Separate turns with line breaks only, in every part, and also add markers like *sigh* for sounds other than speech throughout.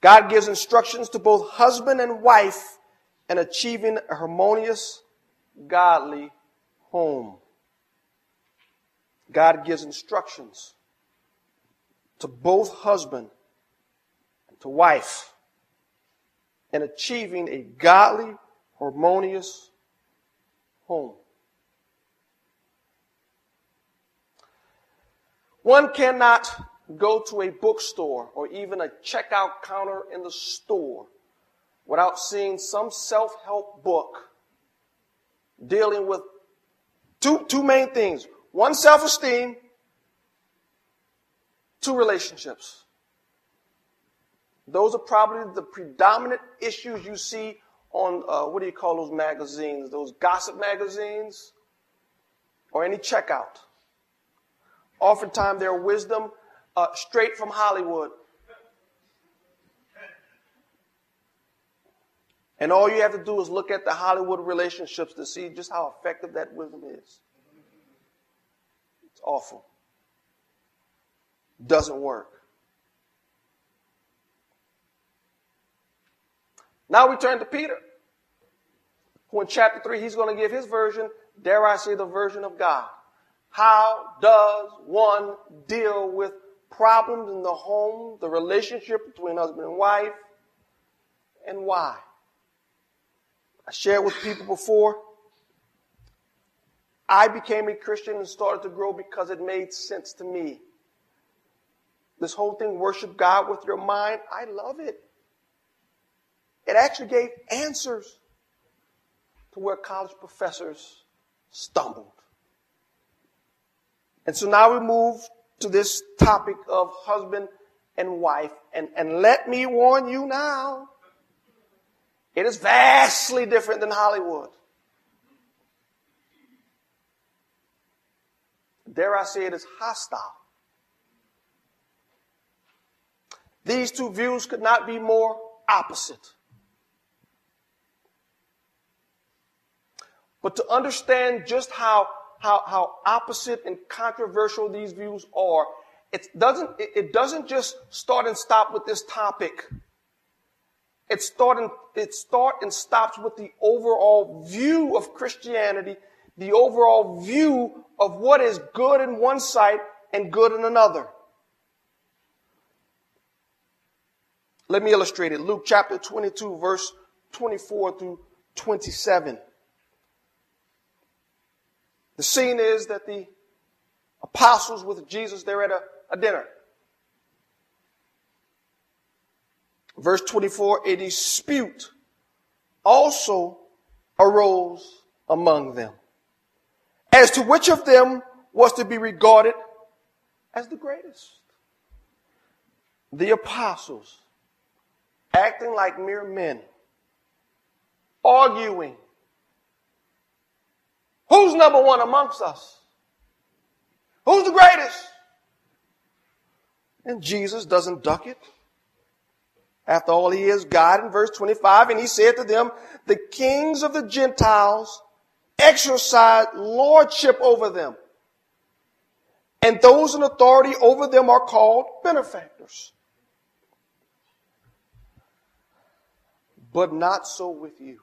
God gives instructions to both husband and wife in achieving a harmonious, godly home. God gives instructions to both husband and to wife in achieving a godly, harmonious home. One cannot go to a bookstore or even a checkout counter in the store without seeing some self help book dealing with two, two main things one, self esteem, two, relationships. Those are probably the predominant issues you see on, uh, what do you call those magazines? Those gossip magazines? Or any checkout. Oftentimes, their wisdom uh, straight from Hollywood. And all you have to do is look at the Hollywood relationships to see just how effective that wisdom is. It's awful. Doesn't work. Now we turn to Peter, who in chapter 3, he's going to give his version, dare I say, the version of God. How does one deal with problems in the home, the relationship between husband and wife, and why? I shared with people before. I became a Christian and started to grow because it made sense to me. This whole thing, worship God with your mind, I love it. It actually gave answers to where college professors stumbled. And so now we move to this topic of husband and wife. And, and let me warn you now, it is vastly different than Hollywood. Dare I say it is hostile. These two views could not be more opposite. But to understand just how how, how opposite and controversial these views are, it doesn't, it doesn't just start and stop with this topic. It start and, it start and stops with the overall view of Christianity, the overall view of what is good in one side and good in another. Let me illustrate it. Luke chapter 22, verse 24 through 27. The scene is that the apostles with Jesus, they're at a, a dinner. Verse 24, a dispute also arose among them as to which of them was to be regarded as the greatest. The apostles, acting like mere men, arguing Who's number one amongst us? Who's the greatest? And Jesus doesn't duck it. After all, he is God in verse 25, and he said to them, The kings of the Gentiles exercise lordship over them, and those in authority over them are called benefactors. But not so with you.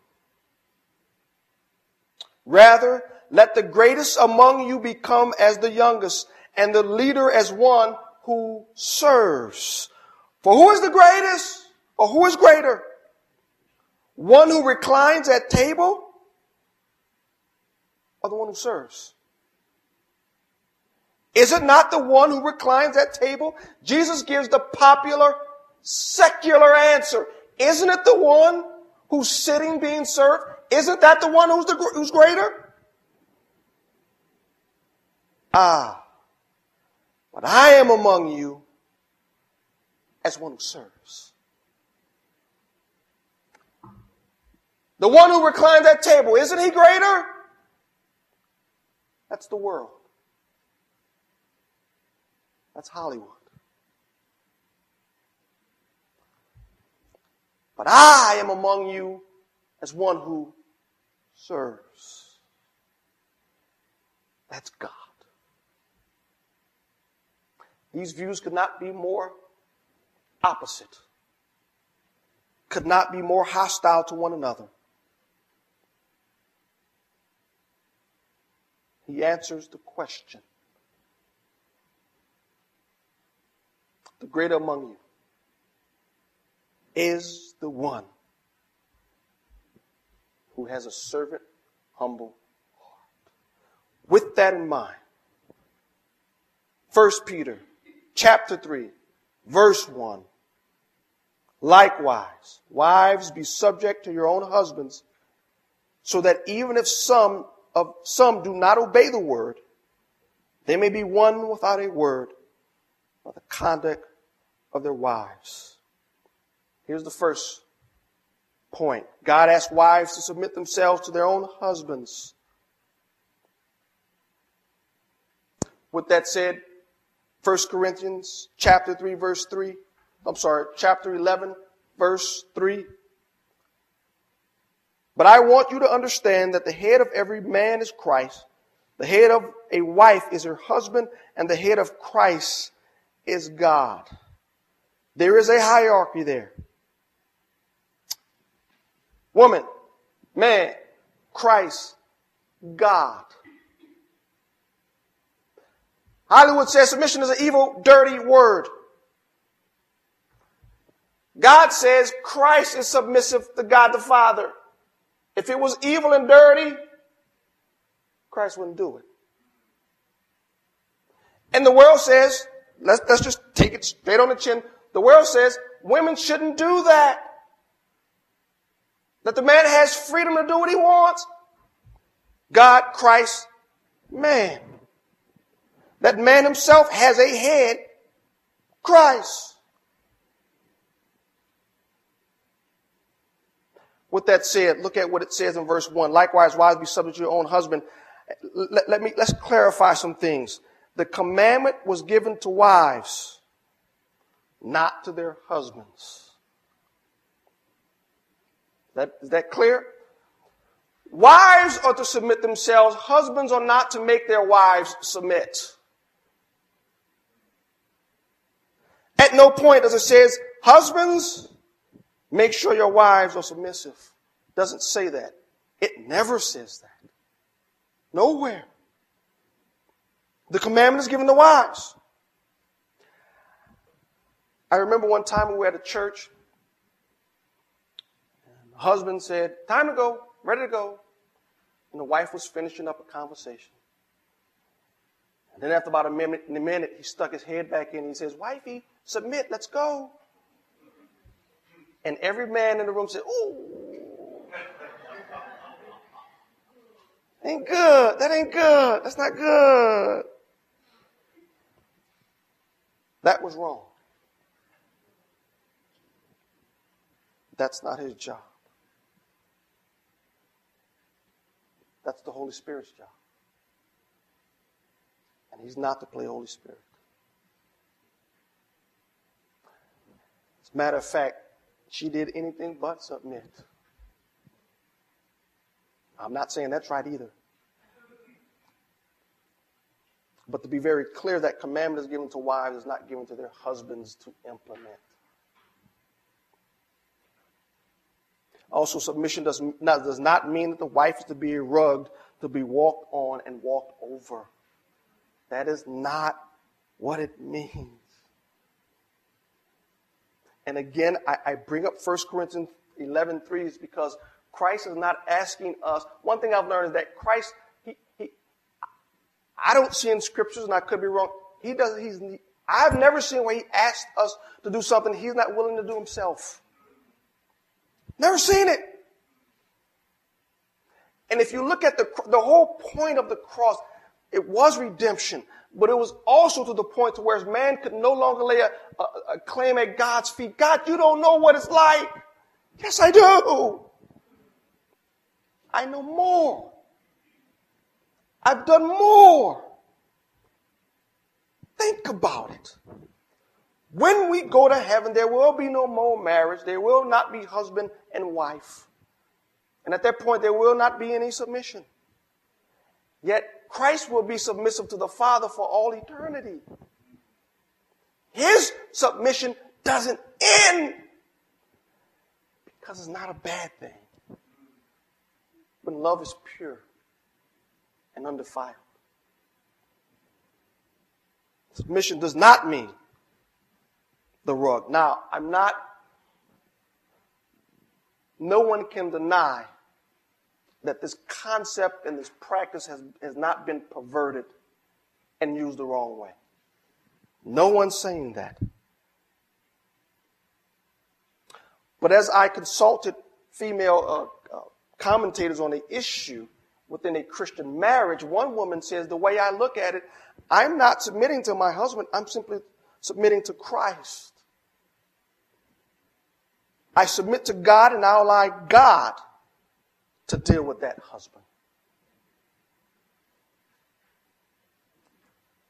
Rather, let the greatest among you become as the youngest, and the leader as one who serves. For who is the greatest, or who is greater? One who reclines at table, or the one who serves? Is it not the one who reclines at table? Jesus gives the popular secular answer. Isn't it the one who's sitting being served? Isn't that the one who's, the, who's greater? Ah, but I am among you as one who serves. The one who reclines at table, isn't he greater? That's the world. That's Hollywood. But I am among you as one who serves. That's God. These views could not be more opposite. could not be more hostile to one another. He answers the question The greater among you is the one who has a servant, humble heart. With that in mind, 1 Peter chapter 3, verse 1. Likewise, wives be subject to your own husbands, so that even if some of some do not obey the word, they may be won without a word by the conduct of their wives. Here's the first point. God asks wives to submit themselves to their own husbands. With that said, 1 Corinthians chapter 3 verse 3, I'm sorry, chapter 11 verse 3. But I want you to understand that the head of every man is Christ. The head of a wife is her husband, and the head of Christ is God. There is a hierarchy there. Woman, man, Christ, God. Hollywood says submission is an evil, dirty word. God says Christ is submissive to God the Father. If it was evil and dirty, Christ wouldn't do it. And the world says, let's, let's just take it straight on the chin. The world says women shouldn't do that. That the man has freedom to do what he wants. God, Christ, man. That man himself has a head, Christ. With that said, look at what it says in verse 1. Likewise, wives, be subject to your own husband. Let, let me, let's clarify some things. The commandment was given to wives, not to their husbands. That, is that clear? Wives are to submit themselves. Husbands are not to make their wives submit. At no point does it say, husbands, make sure your wives are submissive. Doesn't say that. It never says that. Nowhere. The commandment is given to wives. I remember one time we were at a church. And the husband said, Time to go, ready to go. And the wife was finishing up a conversation. And then after about a minute, in a minute, he stuck his head back in. And he says, Wifey, submit, let's go. And every man in the room said, Ooh. Ain't good. That ain't good. That's not good. That was wrong. That's not his job. That's the Holy Spirit's job. And he's not to play Holy Spirit. As a matter of fact, she did anything but submit. I'm not saying that's right either. But to be very clear, that commandment is given to wives, is not given to their husbands to implement. Also, submission does not, does not mean that the wife is to be rugged, to be walked on and walked over. That is not what it means. And again, I, I bring up 1 Corinthians 11 3 is because Christ is not asking us. One thing I've learned is that Christ, he, he, I don't see in scriptures, and I could be wrong. He does. He's. I've never seen where he asked us to do something he's not willing to do himself. Never seen it. And if you look at the the whole point of the cross, it was redemption, but it was also to the point to where man could no longer lay a, a, a claim at God's feet. God, you don't know what it's like. Yes, I do. I know more. I've done more. Think about it. When we go to heaven, there will be no more marriage. There will not be husband and wife. And at that point, there will not be any submission. Yet, Christ will be submissive to the Father for all eternity. His submission doesn't end. Because it's not a bad thing. When love is pure and undefiled. Submission does not mean the rug. Now, I'm not, no one can deny that this concept and this practice has, has not been perverted and used the wrong way. No one's saying that. But as I consulted female uh, uh, commentators on the issue within a Christian marriage, one woman says, The way I look at it, I'm not submitting to my husband, I'm simply submitting to Christ. I submit to God and I allow God to deal with that husband.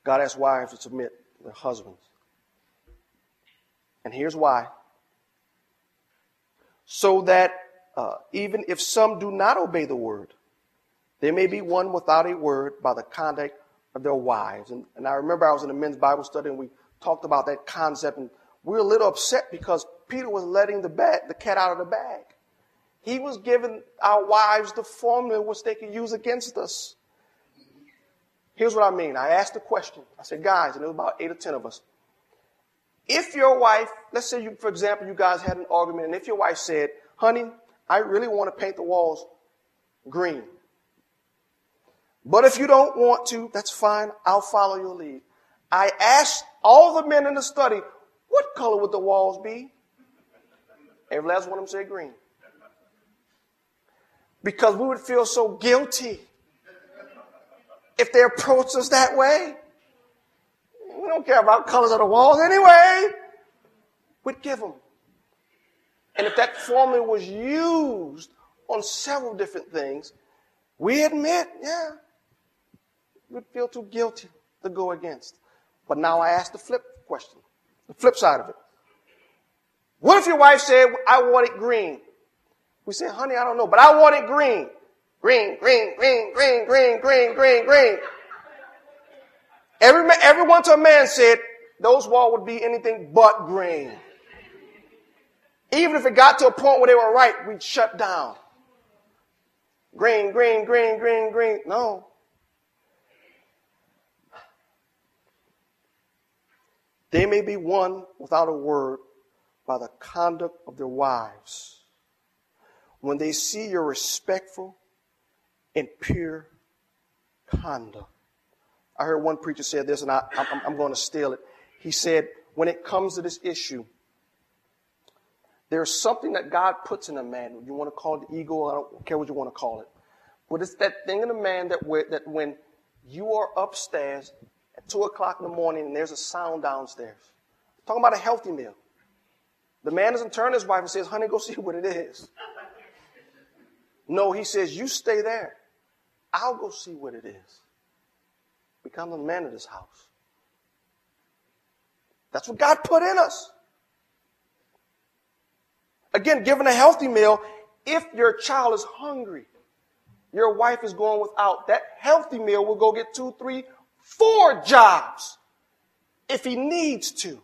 God asks wives to submit their husbands. And here's why. So that uh, even if some do not obey the word, they may be won without a word by the conduct of their wives. And, and I remember I was in a men's Bible study and we talked about that concept and we were a little upset because Peter was letting the, bag, the cat out of the bag. He was giving our wives the formula which they could use against us. Here's what I mean. I asked the question. I said, guys, and there was about eight or ten of us. If your wife, let's say you, for example, you guys had an argument, and if your wife said, honey, I really want to paint the walls green. But if you don't want to, that's fine. I'll follow your lead. I asked all the men in the study, what color would the walls be? Every last one of them said green. Because we would feel so guilty if they approached us that way. We don't care about colors of the walls anyway. We'd give them. And if that formula was used on several different things, we admit, yeah, we'd feel too guilty to go against. But now I ask the flip question, the flip side of it. What if your wife said, I want it green? We say, honey, I don't know, but I want it green. Green, green, green, green, green, green, green, green. Every, everyone to a man said, those walls would be anything but green. Even if it got to a point where they were right, we'd shut down. Green, green, green, green, green. No. They may be won without a word by the conduct of their wives. When they see your respectful and pure conduct. I heard one preacher say this, and I, I'm, I'm going to steal it. He said, when it comes to this issue, there's something that God puts in a man. You want to call it the ego, I don't care what you want to call it. But it's that thing in a man that, that when you are upstairs at 2 o'clock in the morning and there's a sound downstairs. Talking about a healthy meal. The man doesn't turn his wife and says, honey, go see what it is. No, he says, you stay there. I'll go see what it is. Become the man of this house. That's what God put in us. Again, given a healthy meal, if your child is hungry, your wife is going without, that healthy meal will go get two, three, four jobs if he needs to, to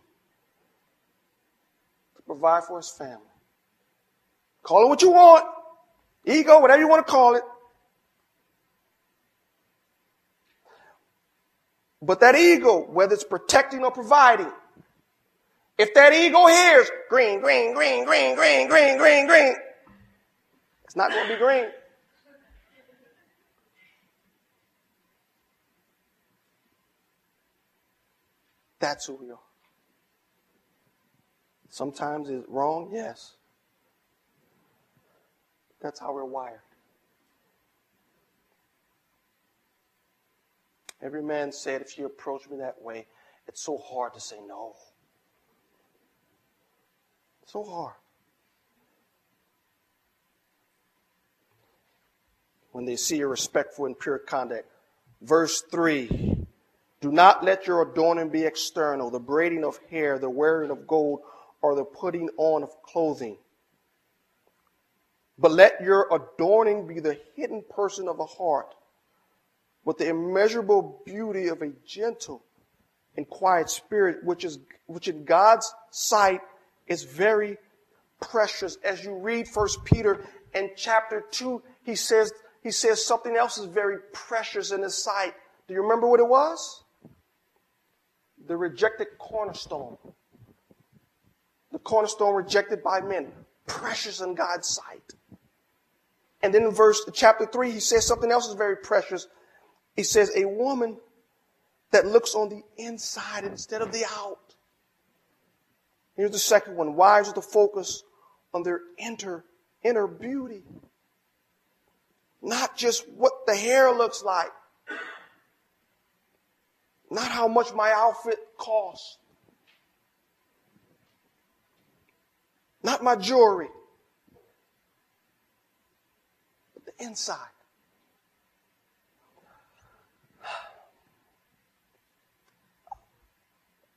provide for his family. Call it what you want, ego, whatever you want to call it. But that ego, whether it's protecting or providing, if that ego hears green, green, green, green, green, green, green, green, it's not going to be green. That's who we are. Sometimes it's wrong, yes. That's how we're wired. Every man said, if you approach me that way, it's so hard to say no. So hard. When they see your respectful and pure conduct. Verse 3 Do not let your adorning be external, the braiding of hair, the wearing of gold, or the putting on of clothing. But let your adorning be the hidden person of the heart with the immeasurable beauty of a gentle and quiet spirit, which is, which in God's sight is very precious. As you read First Peter in chapter 2, he says, he says something else is very precious in his sight. Do you remember what it was? The rejected cornerstone. The cornerstone rejected by men. Precious in God's sight. And then in verse chapter 3, he says something else is very precious. He says, a woman that looks on the inside instead of the out. Here's the second one. Wives are to focus on their inner, inner beauty. Not just what the hair looks like. Not how much my outfit costs. Not my jewelry. But the inside.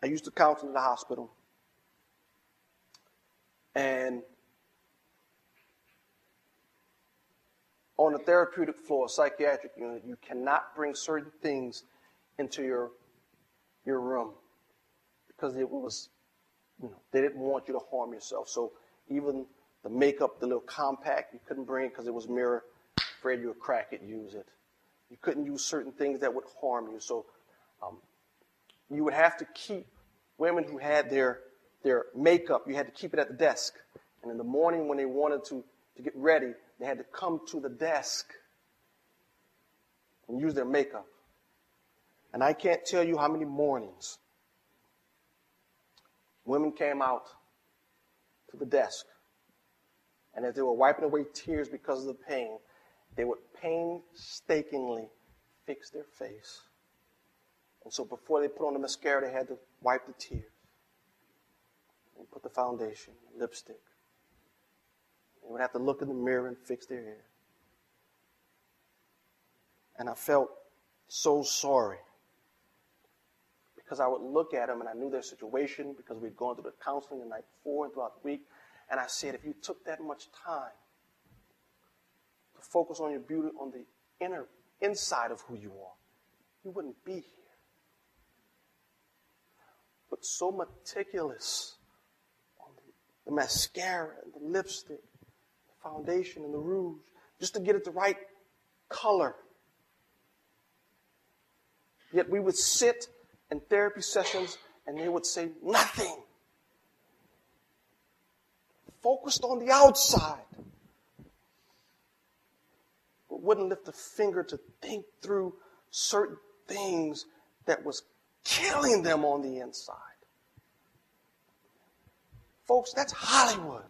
I used to counsel in the hospital. And on the therapeutic floor, psychiatric unit, you cannot bring certain things into your your room because it was, you know, they didn't want you to harm yourself. So even the makeup, the little compact, you couldn't bring it because it was mirror. Afraid you would crack it, use it. You couldn't use certain things that would harm you. So um, you would have to keep women who had their their makeup. You had to keep it at the desk. And in the morning, when they wanted to to get ready, they had to come to the desk and use their makeup. And I can't tell you how many mornings women came out to the desk. And as they were wiping away tears because of the pain, they would painstakingly fix their face. And so before they put on the mascara, they had to wipe the tears and put the foundation, lipstick. They would have to look in the mirror and fix their hair. And I felt so sorry because I would look at them and I knew their situation because we'd gone through the counseling the night before and throughout the week. And I said, if you took that much time to focus on your beauty on the inner inside of who you are, you wouldn't be here. But so meticulous on the, the mascara and the lipstick, the foundation and the rouge, just to get it the right color. Yet we would sit in therapy sessions and they would say nothing. Focused on the outside. Wouldn't lift a finger to think through certain things that was killing them on the inside. Folks, that's Hollywood.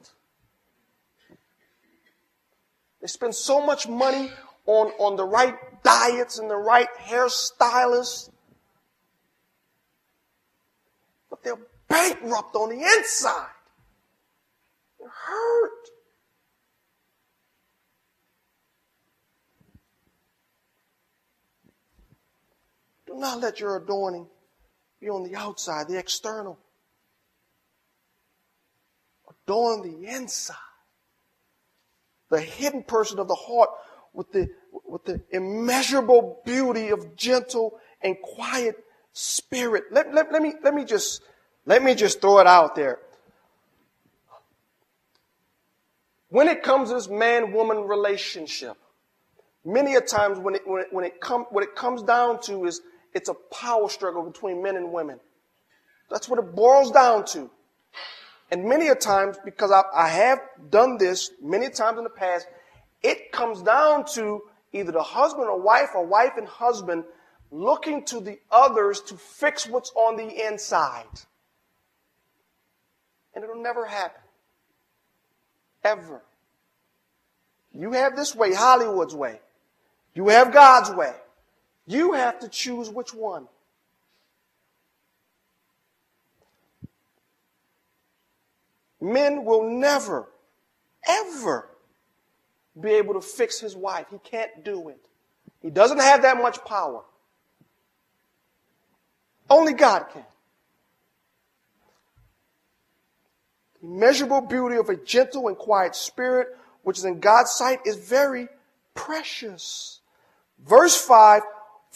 They spend so much money on, on the right diets and the right hairstylists but they're bankrupt on the inside. They're hurt. Not let your adorning be on the outside, the external. Adorn the inside. The hidden person of the heart with the, with the immeasurable beauty of gentle and quiet spirit. Let, let, let, me, let, me just, let me just throw it out there. When it comes to this man-woman relationship, many a times when it, when it, when it, come, what it comes down to is it's a power struggle between men and women. That's what it boils down to. And many a times, because I, I have done this many times in the past, it comes down to either the husband or wife or wife and husband looking to the others to fix what's on the inside. And it'll never happen. Ever. You have this way, Hollywood's way. You have God's way. You have to choose which one. Men will never, ever be able to fix his wife. He can't do it. He doesn't have that much power. Only God can. The immeasurable beauty of a gentle and quiet spirit, which is in God's sight, is very precious. Verse 5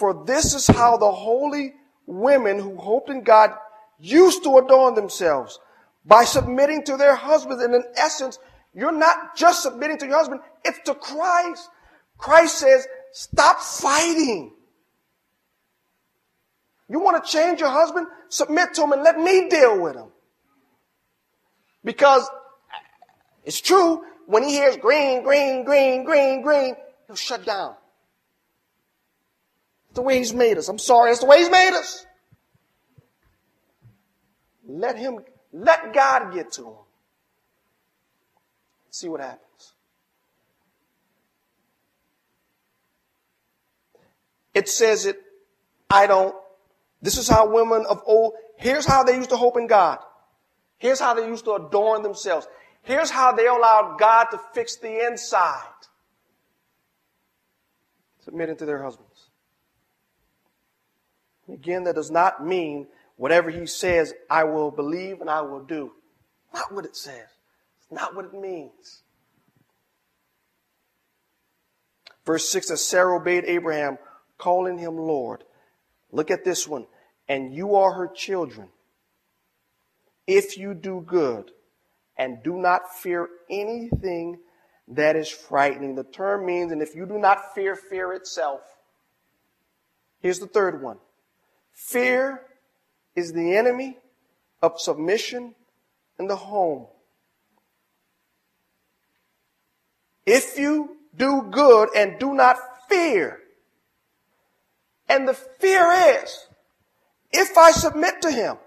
For this is how the holy women who hoped in God used to adorn themselves by submitting to their husbands. And in essence, you're not just submitting to your husband, it's to Christ. Christ says, stop fighting. You want to change your husband? Submit to him and let me deal with him. Because it's true, when he hears green, green, green, green, green, he'll shut down. The way he's made us. I'm sorry, it's the way he's made us. Let him, let God get to him. See what happens. It says it, I don't. This is how women of old, here's how they used to hope in God. Here's how they used to adorn themselves. Here's how they allowed God to fix the inside. Submitting to their husbands. Again, that does not mean whatever he says, I will believe and I will do. Not what it says. It's not what it means. Verse 6 says, Sarah obeyed Abraham, calling him Lord. Look at this one. And you are her children. If you do good and do not fear anything that is frightening. The term means, and if you do not fear fear itself. Here's the third one. Fear is the enemy of submission in the home. If you do good and do not fear, and the fear is, if I submit to him,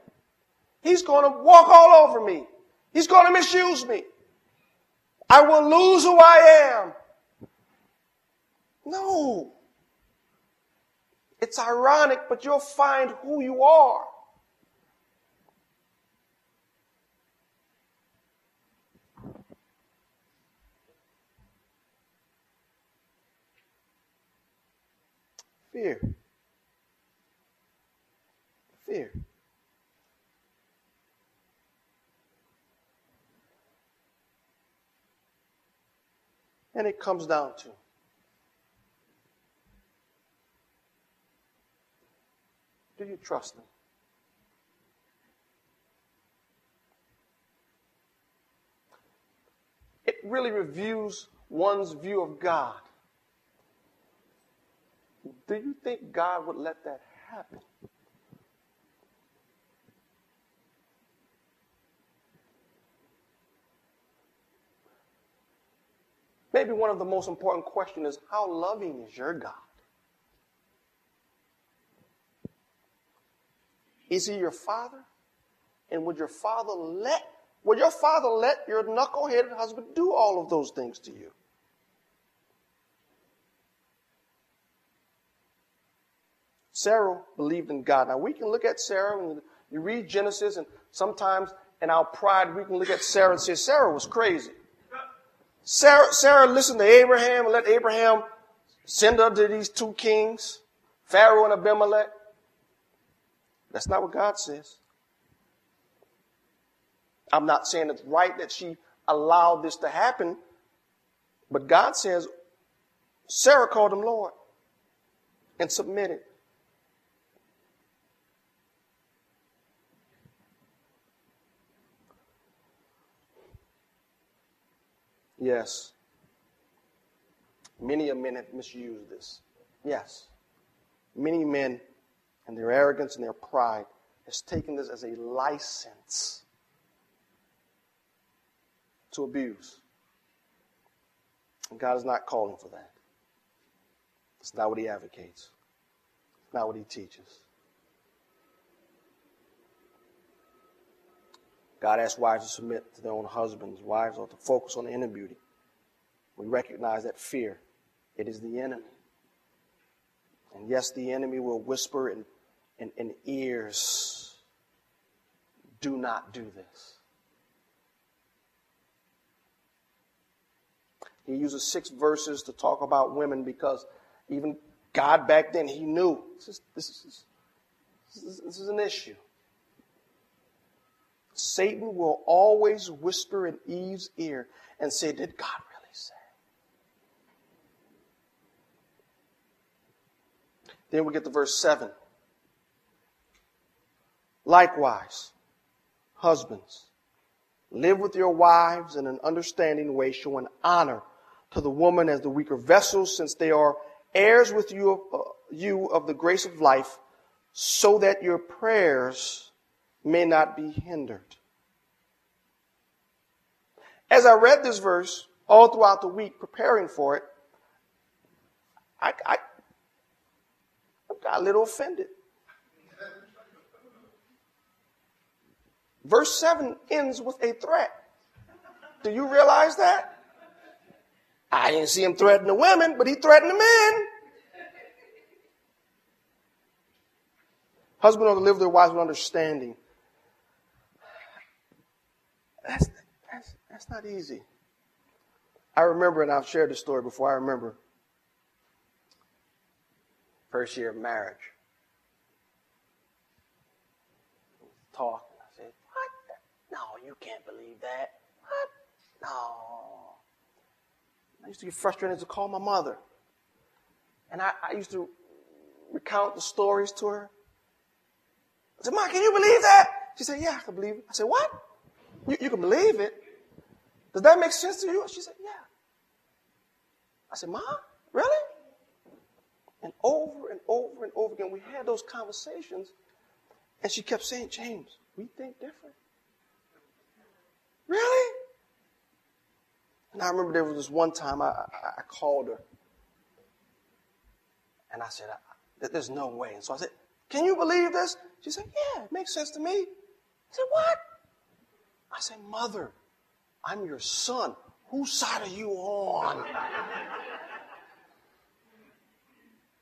he's going to walk all over me. He's going to misuse me. I will lose who I am. No. It's ironic, but you'll find who you are. Fear. Fear. And it comes down to do you trust Him? It really reviews one's view of God. Do you think God would let that happen? Maybe one of the most important questions is how loving is your God? Is he your father? And would your father let would your father let your knuckle-headed husband do all of those things to you? Sarah believed in God. Now we can look at Sarah and you read Genesis and sometimes in our pride we can look at Sarah and say Sarah was crazy. Sarah, Sarah listened to Abraham and let Abraham send her to these two kings, Pharaoh and Abimelech. That's not what God says. I'm not saying it's right that she allowed this to happen, but God says Sarah called him Lord and submitted. Yes. Many of men have misused this. Yes. Many men, and their arrogance and their pride, has taken this as a license to abuse. And God is not calling for that. It's not what He advocates. It's not what He teaches. God asks wives to submit to their own husbands. Wives are to focus on the inner beauty. We recognize that fear, it is the enemy. And yes, the enemy will whisper in, in, in ears, do not do this. He uses six verses to talk about women because even God back then, he knew this is, this is, this is, this is an issue. Satan will always whisper in Eve's ear and say, Did God really say? Then we get to verse 7. Likewise, husbands, Live with your wives in an understanding way, showing honor to the woman as the weaker vessel, since they are heirs with you of, uh, you of the grace of life, so that your prayers may not be hindered. As I read this verse all throughout the week, preparing for it, I, I, I got a little offended. Verse 7 ends with a threat. Do you realize that? I didn't see him threaten the women, but he threatened the men. Husband ought to live their wives with understanding. That's, that's, that's not easy. I remember, and I've shared this story before, I remember first year of marriage. Talk. I said, What? No, you can't believe that. What? No. I used to get frustrated to call my mother. And I, I used to recount the stories to her. I said, Mom, can you believe that? She said, Yeah, I can believe it. I said, What? You, you can believe it? Does that make sense to you? She said, Yeah. I said, Mom, really? And over and over and over again, we had those conversations, and she kept saying, James, we think different. Really? And I remember there was this one time I, I, I called her, and I said, There's no way. And so I said, Can you believe this? She said, Yeah, it makes sense to me. I said, What? I said, Mother, I'm your son. Whose side are you on?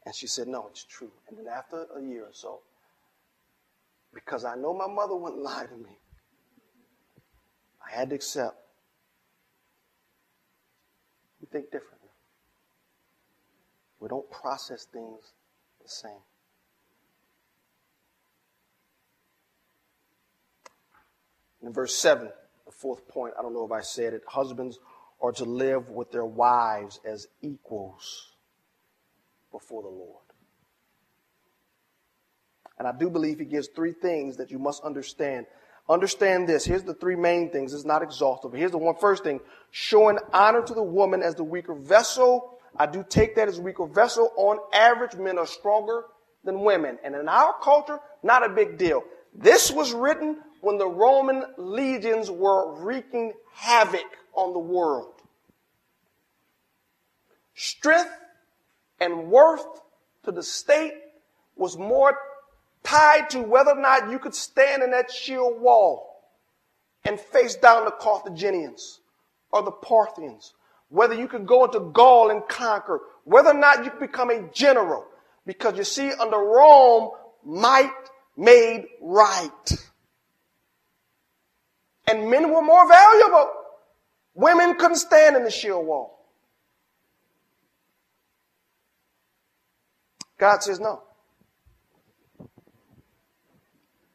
And she said, No, it's true. And then after a year or so, because I know my mother wouldn't lie to me, I had to accept. We think differently. We don't process things the same. In verse 7, the fourth point, I don't know if I said it, husbands are to live with their wives as equals before the Lord. And I do believe he gives three things that you must understand. Understand this. Here's the three main things. It's not exhaustive. Here's the one first thing. Showing honor to the woman as the weaker vessel. I do take that as weaker vessel. On average, men are stronger than women. And in our culture, not a big deal. This was written when the Roman legions were wreaking havoc on the world. Strength and worth to the state was more tied to whether or not you could stand in that shield wall and face down the Carthaginians or the Parthians, whether you could go into Gaul and conquer, whether or not you could become a general. Because you see, under Rome, might made right. And men were more valuable. Women couldn't stand in the shield wall. God says no.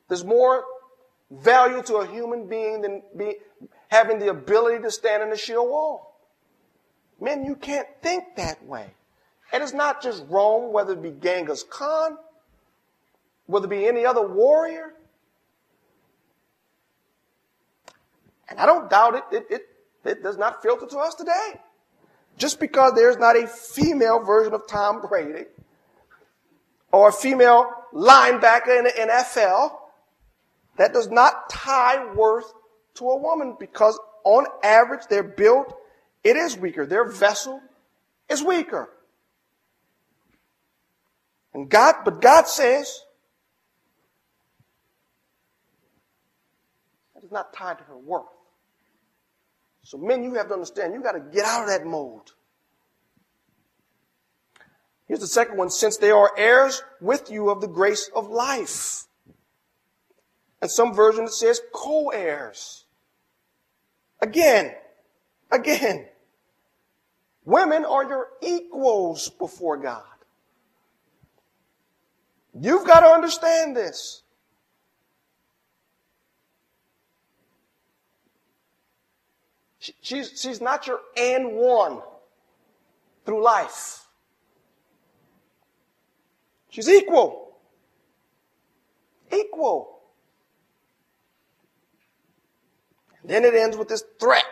There's more value to a human being than be, having the ability to stand in a shield wall. Men, you can't think that way. And it's not just Rome, whether it be Genghis Khan, whether it be any other warrior. And I don't doubt it, it, it, it does not filter to us today. Just because there's not a female version of Tom Brady, or a female linebacker in the NFL, that does not tie worth to a woman because on average they're built, it is weaker. Their vessel is weaker. And God, but God says, that is not tied to her worth. So men, you have to understand, you got to get out of that mold. Here's the second one. Since they are heirs with you of the grace of life. And some version says co-heirs. Again, again. Women are your equals before God. You've got to understand this. She's, she's not your and one through life. She's equal. Equal. Then it ends with this threat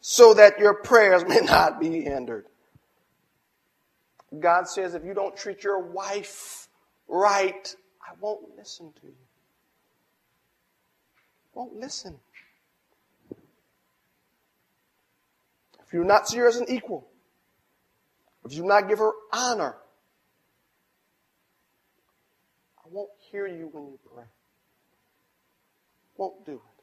so that your prayers *laughs* may not be hindered. God says, if you don't treat your wife right, I won't listen to you. Won't listen. If you do not see her as an equal, if you do not give her honor, I won't hear you when you pray. Won't do it.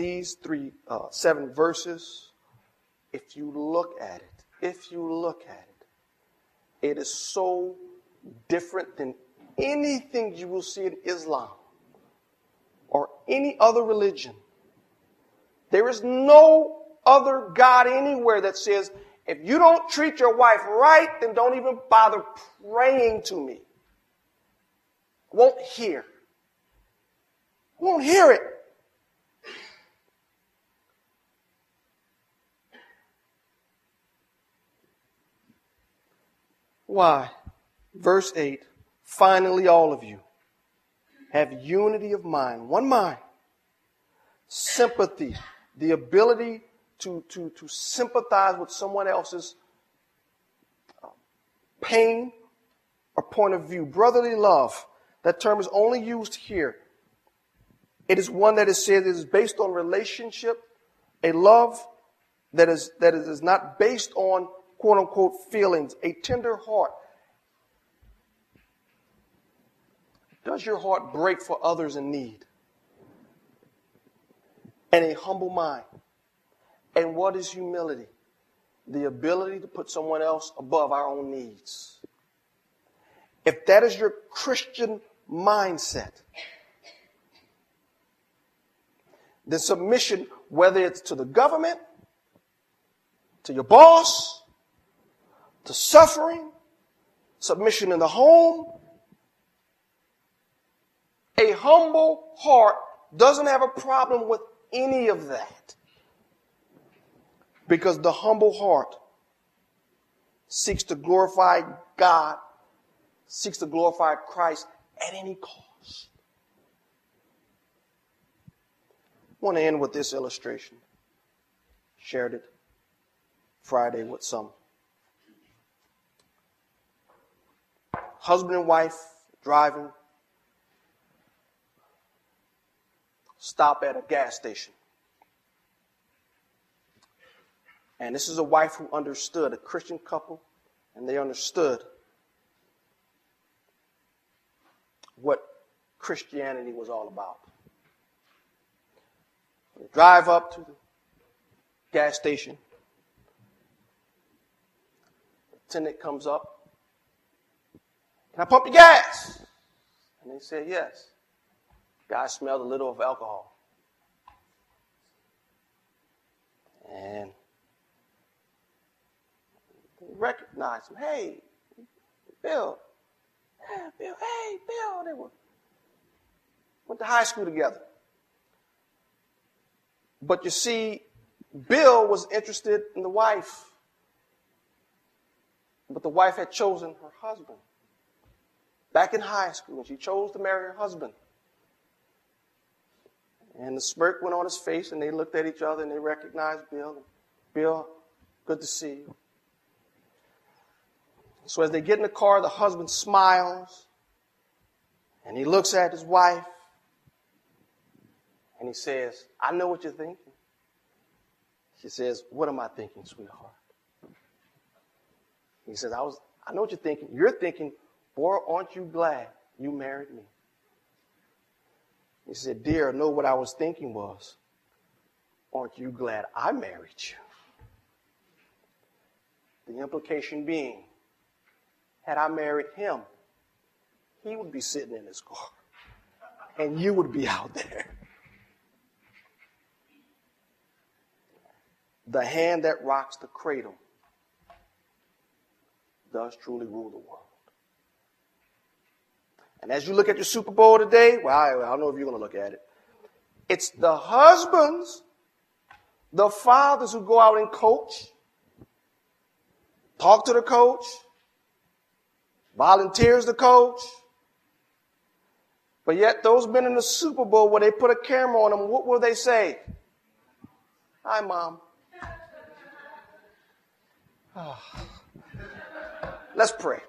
These three, uh, seven verses, if you look at it, if you look at it, it is so different than anything you will see in Islam or any other religion. There is no other God anywhere that says, if you don't treat your wife right, then don't even bother praying to me. Won't hear. Won't hear it. Why? Verse 8 Finally, all of you have unity of mind, one mind, sympathy, the ability to, to, to sympathize with someone else's uh, pain or point of view. Brotherly love, that term is only used here. It is one that is said is based on relationship, a love that is, that is not based on quote unquote feelings, a tender heart. Does your heart break for others in need? And a humble mind. And what is humility? The ability to put someone else above our own needs. If that is your Christian mindset, then submission, whether it's to the government, to your boss, to suffering, submission in the home. A humble heart doesn't have a problem with any of that. Because the humble heart seeks to glorify God, seeks to glorify Christ at any cost. I want to end with this illustration. Shared it Friday with some. Husband and wife driving, stop at a gas station. And this is a wife who understood, a Christian couple, and they understood what Christianity was all about. They drive up to the gas station. The attendant comes up can I pump your gas? And they said, Yes. Guy smelled a little of alcohol. And they recognized him. Hey, Bill. Bill. Hey, Bill. They were went to high school together. But you see, Bill was interested in the wife. But the wife had chosen her husband back in high school, and she chose to marry her husband. And the smirk went on his face, and they looked at each other and they recognized Bill. Bill, good to see you. So as they get in the car, the husband smiles and he looks at his wife and he says, I know what you're thinking. She says, What am I thinking, sweetheart? He says, I was I know what you're thinking. You're thinking, Boy, aren't you glad you married me? He said, Dear, I know what I was thinking was, aren't you glad I married you? The implication being, had I married him, he would be sitting in his car, and you would be out there. The hand that rocks the cradle does truly rule the world. And as you look at your Super Bowl today, well, I, don't know if you're going to look at it. It's the husbands, the fathers who go out and coach, talk to the coach, volunteers the coach, But yet, those men in the Super Bowl, where they put a camera on them, what will they say? Hi, mom. *sighs* Let's pray.